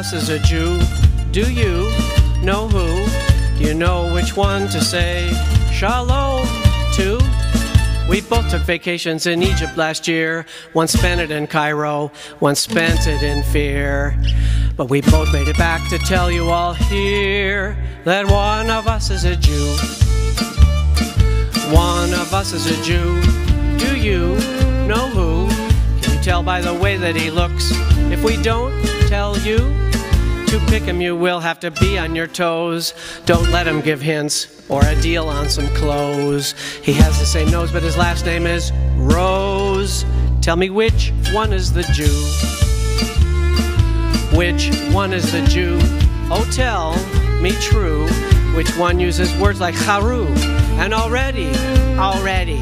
us is a Jew. Do you know who? Do you know which one to say shalom to? We both took vacations in Egypt last year. One spent it in Cairo, one spent it in fear. But we both made it back to tell you all here that one of us is a Jew. One of us is a Jew. Do you know who? Can you tell by the way that he looks? If we don't tell you to pick him, you will have to be on your toes. Don't let him give hints or a deal on some clothes. He has the same nose, but his last name is Rose. Tell me which one is the Jew? Which one is the Jew? Oh, tell me true. Which one uses words like haru and already, already?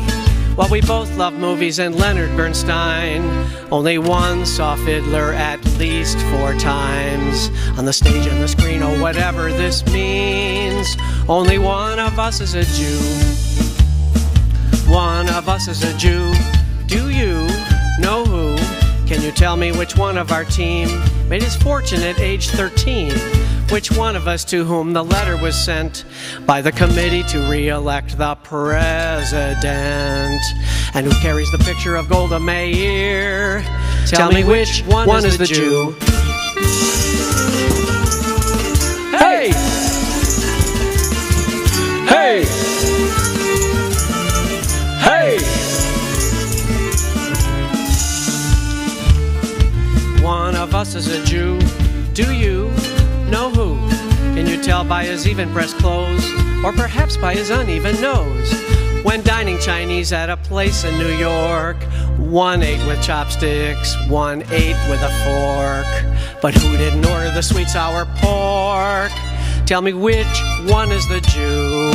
Well, we both love movies and Leonard Bernstein. Only one saw Fiddler at least four times on the stage and the screen, or whatever this means. Only one of us is a Jew. One of us is a Jew. Do you know who? Can you tell me which one of our team made his fortune at age 13? Which one of us to whom the letter was sent by the committee to re-elect the president? And who carries the picture of Golda Meir? Tell, me which one, one is, the Jew? Hey! Hey! Hey! One of us is a Jew. Do you know who? Can you tell by his even breast clothes? Or perhaps by his uneven nose? When dining Chinese at a place in New York, one ate with chopsticks, one ate with a fork. But who didn't order the sweet sour pork? Tell me which one is the Jew?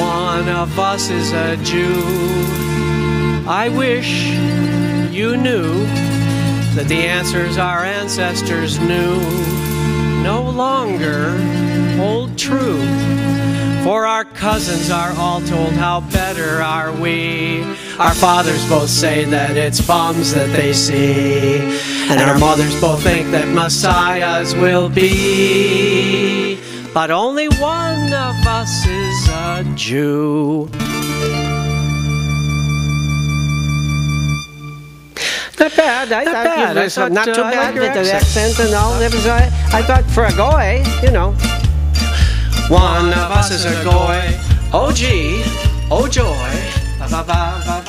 One of us is a Jew. I wish you knew that the answers our ancestors knew longer hold true. For our cousins are all told how better are we. Our fathers both say that it's bums that they see. And our mothers both think that messiahs will be. But only one of us is a Jew. Bad. I Not thought bad. it I was thought, not too uh, I bad like with the accent. accent and all. It was, uh, I thought for a goy, you know. One of us is a goy. Oh gee, oh joy. Ba ba ba ba